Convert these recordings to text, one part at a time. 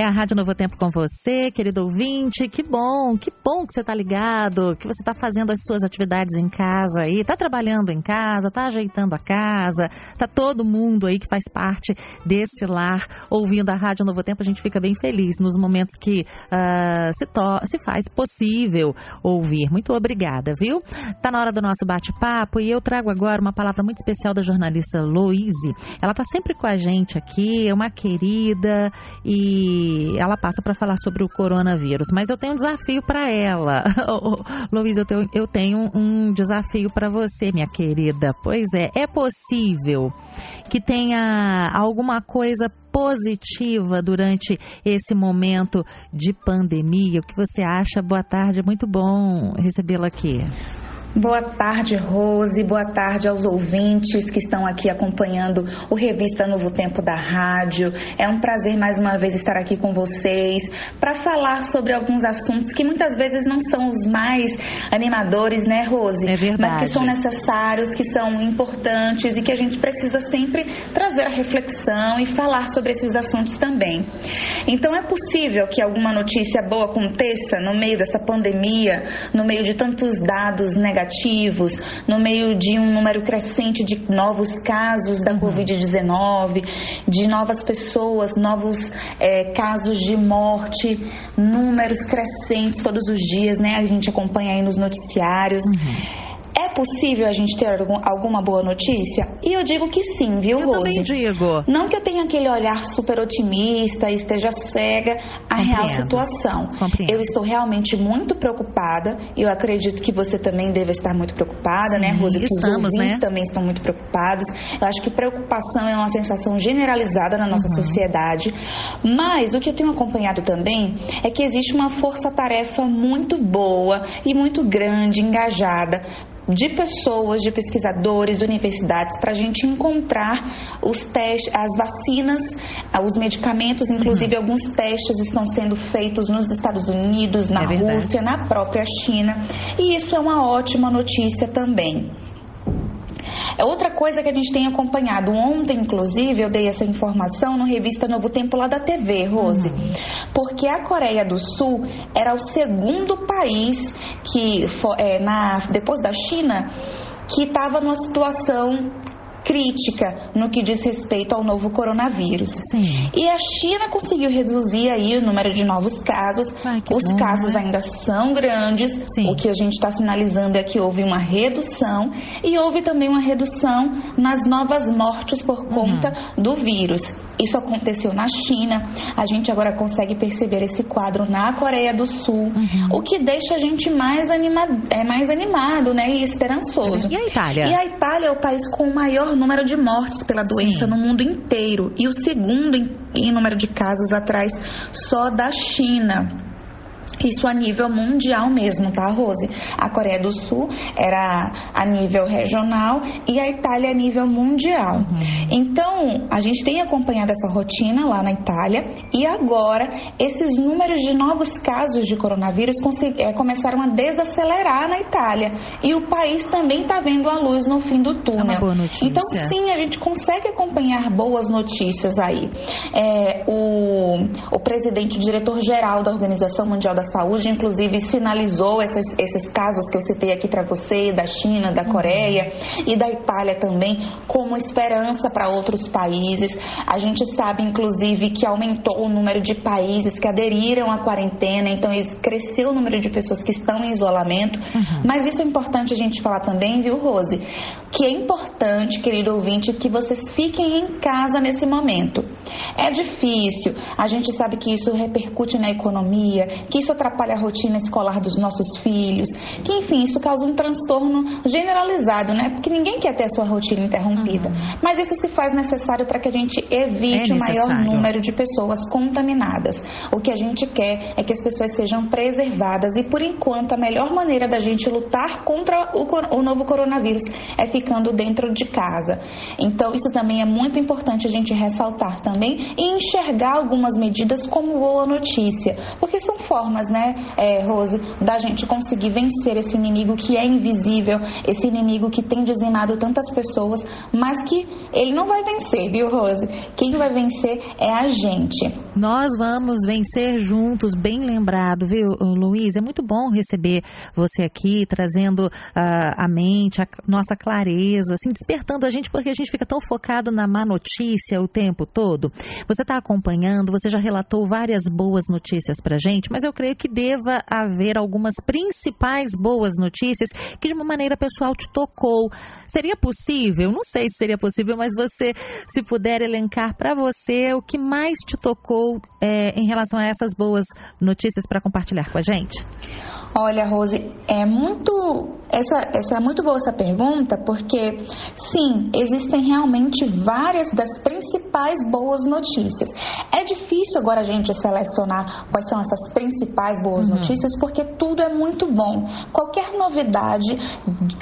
É a Rádio Novo Tempo com você, querido ouvinte. Que bom, que bom que você está ligado, que você está fazendo as suas atividades em casa aí, está trabalhando em casa, está ajeitando a casa, está todo mundo aí que faz parte desse lar ouvindo a Rádio Novo Tempo. A gente fica bem feliz nos momentos que uh, se, se faz possível ouvir. Muito obrigada, viu? Tá na hora do nosso bate-papo e eu trago agora uma palavra muito especial da jornalista Louise. Ela está sempre com a gente aqui, é uma querida e ela passa para falar sobre o coronavírus. Mas eu tenho um desafio para ela. Luiz, eu tenho, eu tenho um desafio para você, minha querida. Pois é, é possível que tenha alguma coisa positiva durante esse momento de pandemia? O que você acha? Boa tarde, é muito bom recebê-la aqui. Boa tarde, Rose. Boa tarde aos ouvintes que estão aqui acompanhando o Revista Novo Tempo da Rádio. É um prazer mais uma vez estar aqui com vocês para falar sobre alguns assuntos que muitas vezes não são os mais animadores, né, Rose? É verdade. Mas que são necessários, que são importantes e que a gente precisa sempre trazer a reflexão e falar sobre esses assuntos também. Então, é possível que alguma notícia boa aconteça no meio dessa pandemia, no meio de tantos dados negativos negativos, no meio de um número crescente de novos casos da uhum. Covid-19, de novas pessoas, novos é, casos de morte, números crescentes todos os dias, né? A gente acompanha aí nos noticiários. Uhum. É possível a gente ter alguma boa notícia? E eu digo que sim, viu, eu Rose? Também digo. Não que eu tenha aquele olhar super otimista e esteja cega à Compreendo. real situação. Compreendo. Eu estou realmente muito preocupada e eu acredito que você também deve estar muito preocupada, né, sim, né, Rose? Que estamos, os ouvintes né? também estão muito preocupados. Eu acho que preocupação é uma sensação generalizada na nossa uhum. sociedade. Mas o que eu tenho acompanhado também é que existe uma força-tarefa muito boa e muito grande, engajada de pessoas, de pesquisadores, universidades, para a gente encontrar os testes, as vacinas, os medicamentos, inclusive uhum. alguns testes estão sendo feitos nos Estados Unidos, na é Rússia, na própria China, e isso é uma ótima notícia também. É outra coisa que a gente tem acompanhado. Ontem, inclusive, eu dei essa informação no revista Novo Tempo lá da TV, Rose. Uhum. Porque a Coreia do Sul era o segundo país que, é, na, depois da China, que estava numa situação crítica no que diz respeito ao novo coronavírus. Sim. E a China conseguiu reduzir aí o número de novos casos. Ai, Os bom, casos né? ainda são grandes. Sim. O que a gente está sinalizando é que houve uma redução e houve também uma redução nas novas mortes por conta uhum. do vírus. Isso aconteceu na China. A gente agora consegue perceber esse quadro na Coreia do Sul, uhum. o que deixa a gente mais, anima, é, mais animado né, e esperançoso. E a Itália? E a Itália é o país com o maior número de mortes pela doença Sim. no mundo inteiro e o segundo em, em número de casos atrás só da China. Isso a nível mundial mesmo, tá, Rose? A Coreia do Sul era a nível regional e a Itália a nível mundial. Uhum. Então, a gente tem acompanhado essa rotina lá na Itália e agora esses números de novos casos de coronavírus é, começaram a desacelerar na Itália e o país também está vendo a luz no fim do túnel. É uma boa notícia. Então, sim, a gente consegue acompanhar boas notícias aí. É, o, o presidente, o diretor-geral da Organização Mundial da Saúde, inclusive, sinalizou esses, esses casos que eu citei aqui para você, da China, da Coreia uhum. e da Itália também, como esperança para outros países. A gente sabe, inclusive, que aumentou o número de países que aderiram à quarentena, então cresceu o número de pessoas que estão em isolamento. Uhum. Mas isso é importante a gente falar também, viu, Rose? Que é importante, querido ouvinte, que vocês fiquem em casa nesse momento. É difícil, a gente sabe que isso repercute na economia, que isso atrapalha a rotina escolar dos nossos filhos, que enfim, isso causa um transtorno generalizado, né? Porque ninguém quer ter a sua rotina interrompida. Uhum. Mas isso se faz necessário para que a gente evite é o maior número de pessoas contaminadas. O que a gente quer é que as pessoas sejam preservadas e, por enquanto, a melhor maneira da gente lutar contra o, o novo coronavírus é ficando dentro de casa. Então, isso também é muito importante a gente ressaltar também e enxergar algumas algumas medidas como boa notícia, porque são formas, né, é, Rose, da gente conseguir vencer esse inimigo que é invisível, esse inimigo que tem dizimado tantas pessoas, mas que ele não vai vencer, viu, Rose? Quem vai vencer é a gente. Nós vamos vencer juntos, bem lembrado, viu, Luiz? É muito bom receber você aqui, trazendo uh, a mente, a nossa clareza, assim, despertando a gente, porque a gente fica tão focado na má notícia o tempo todo. Você está acompanhando, você já relatou várias boas notícias para gente, mas eu creio que deva haver algumas principais boas notícias que de uma maneira pessoal te tocou. Seria possível? Não sei se seria possível, mas você, se puder elencar para você o que mais te tocou é, em relação a essas boas notícias para compartilhar com a gente. Olha, Rose, é muito essa, essa é muito boa essa pergunta, porque sim, existem realmente várias das principais boas notícias. É difícil agora a gente selecionar quais são essas principais boas uhum. notícias, porque tudo é muito bom. Qualquer novidade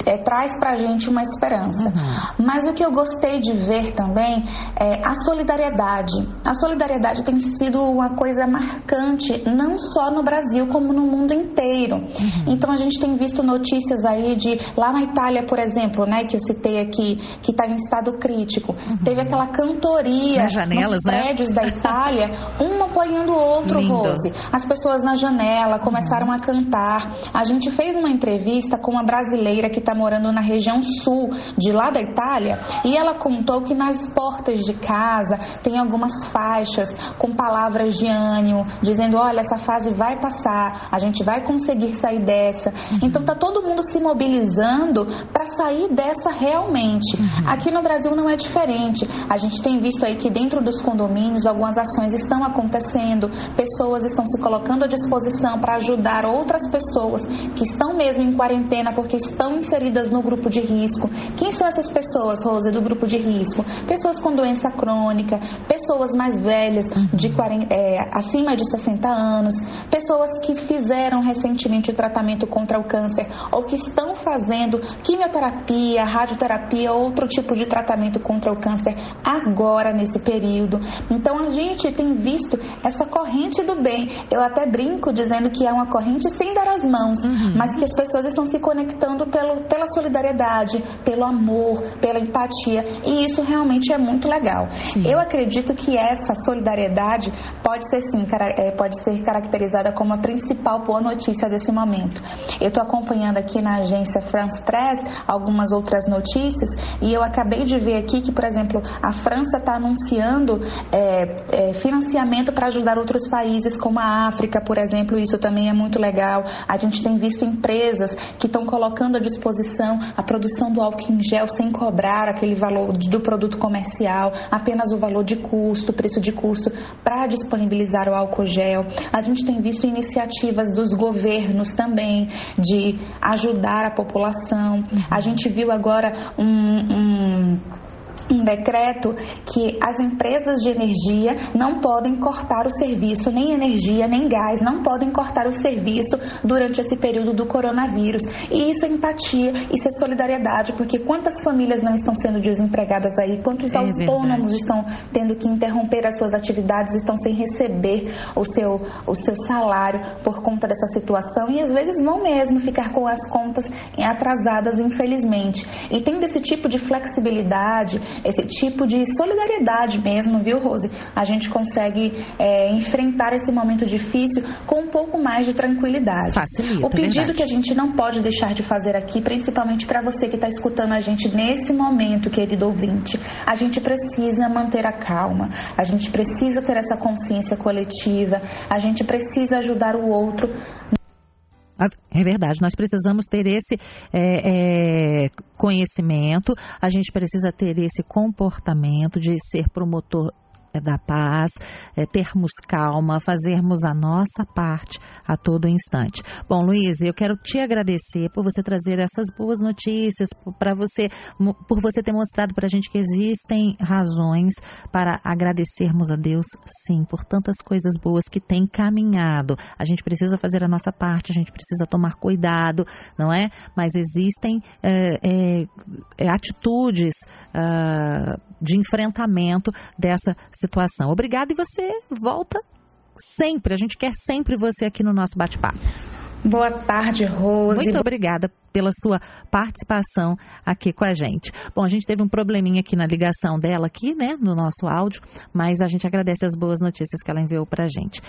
é, traz pra gente uma esperança. Uhum. Mas o que eu gostei de ver também é a solidariedade. A solidariedade tem sido uma coisa marcante, não só no Brasil, como no mundo inteiro. Uhum. Então a gente tem visto notícias aí de lá na Itália, por exemplo, né, que eu citei aqui, que está em estado crítico. Uhum. Teve aquela cantoria nas janelas, nos né? prédios né? da Itália, um apoiando o outro, Lindo. Rose. As pessoas na janela começaram uhum. a cantar. A gente fez uma entrevista com uma brasileira que está morando na região sul de lá da Itália e ela contou que nas portas de casa tem algumas faixas com palavras de ânimo, dizendo: olha, essa fase vai passar, a gente vai conseguir sair dessa. Uhum. Então tá todo mundo se mobilizando para sair dessa realmente. Uhum. Aqui no Brasil não é diferente. A gente tem visto aí que dentro dos condomínios algumas ações estão acontecendo, pessoas estão se colocando à disposição para ajudar outras pessoas que estão mesmo em quarentena porque estão inseridas no grupo de risco. Quem são essas pessoas, Rose, do grupo de risco? Pessoas com doença crônica, pessoas mais velhas, de 40, é, acima de 60 anos, pessoas que fizeram recentemente o tratamento contra o câncer ou que estão fazendo quimioterapia, radioterapia, outro tipo de tratamento contra o câncer agora nesse período. Então a gente tem visto essa corrente do bem. Eu até brinco dizendo que é uma corrente sem dar as mãos, uhum. mas que as pessoas estão se conectando pelo, pela solidariedade, pelo amor, pela empatia, e isso realmente é muito legal. Sim. Eu acredito que essa solidariedade pode ser sim, é, pode ser caracterizada como a principal boa notícia desse momento. Eu estou acompanhando aqui na agência France Press algumas outras notícias e eu acabei de ver aqui que, por exemplo, a França está anunciando é, é, financiamento para ajudar outros países, como a África, por exemplo. Isso também é muito legal. A gente tem visto empresas que estão colocando à disposição a produção do álcool em gel sem cobrar aquele valor do produto comercial, apenas o valor de custo, preço de custo, para disponibilizar o álcool gel. A gente tem visto iniciativas dos governos também de ajudar a população. A gente viu agora um, um um decreto que as empresas de energia não podem cortar o serviço, nem energia, nem gás, não podem cortar o serviço durante esse período do coronavírus. E isso é empatia, isso é solidariedade, porque quantas famílias não estão sendo desempregadas aí, quantos é autônomos verdade. estão tendo que interromper as suas atividades, estão sem receber o seu, o seu salário por conta dessa situação e às vezes vão mesmo ficar com as contas atrasadas, infelizmente. E tendo esse tipo de flexibilidade, esse tipo de solidariedade mesmo, viu, Rose? A gente consegue é, enfrentar esse momento difícil com um pouco mais de tranquilidade. Facilita, o pedido verdade. que a gente não pode deixar de fazer aqui, principalmente para você que está escutando a gente nesse momento, querido ouvinte, a gente precisa manter a calma, a gente precisa ter essa consciência coletiva, a gente precisa ajudar o outro é verdade, nós precisamos ter esse é, é, conhecimento, a gente precisa ter esse comportamento de ser promotor da paz, é termos calma, fazermos a nossa parte a todo instante. Bom, Luiz, eu quero te agradecer por você trazer essas boas notícias, para você, por você ter mostrado para a gente que existem razões para agradecermos a Deus, sim, por tantas coisas boas que tem caminhado. A gente precisa fazer a nossa parte, a gente precisa tomar cuidado, não é? Mas existem é, é, é atitudes uh, de enfrentamento dessa situação situação. Obrigada e você volta sempre. A gente quer sempre você aqui no nosso bate-papo. Boa tarde, Rose. Muito obrigada pela sua participação aqui com a gente. Bom, a gente teve um probleminha aqui na ligação dela aqui, né, no nosso áudio, mas a gente agradece as boas notícias que ela enviou pra gente.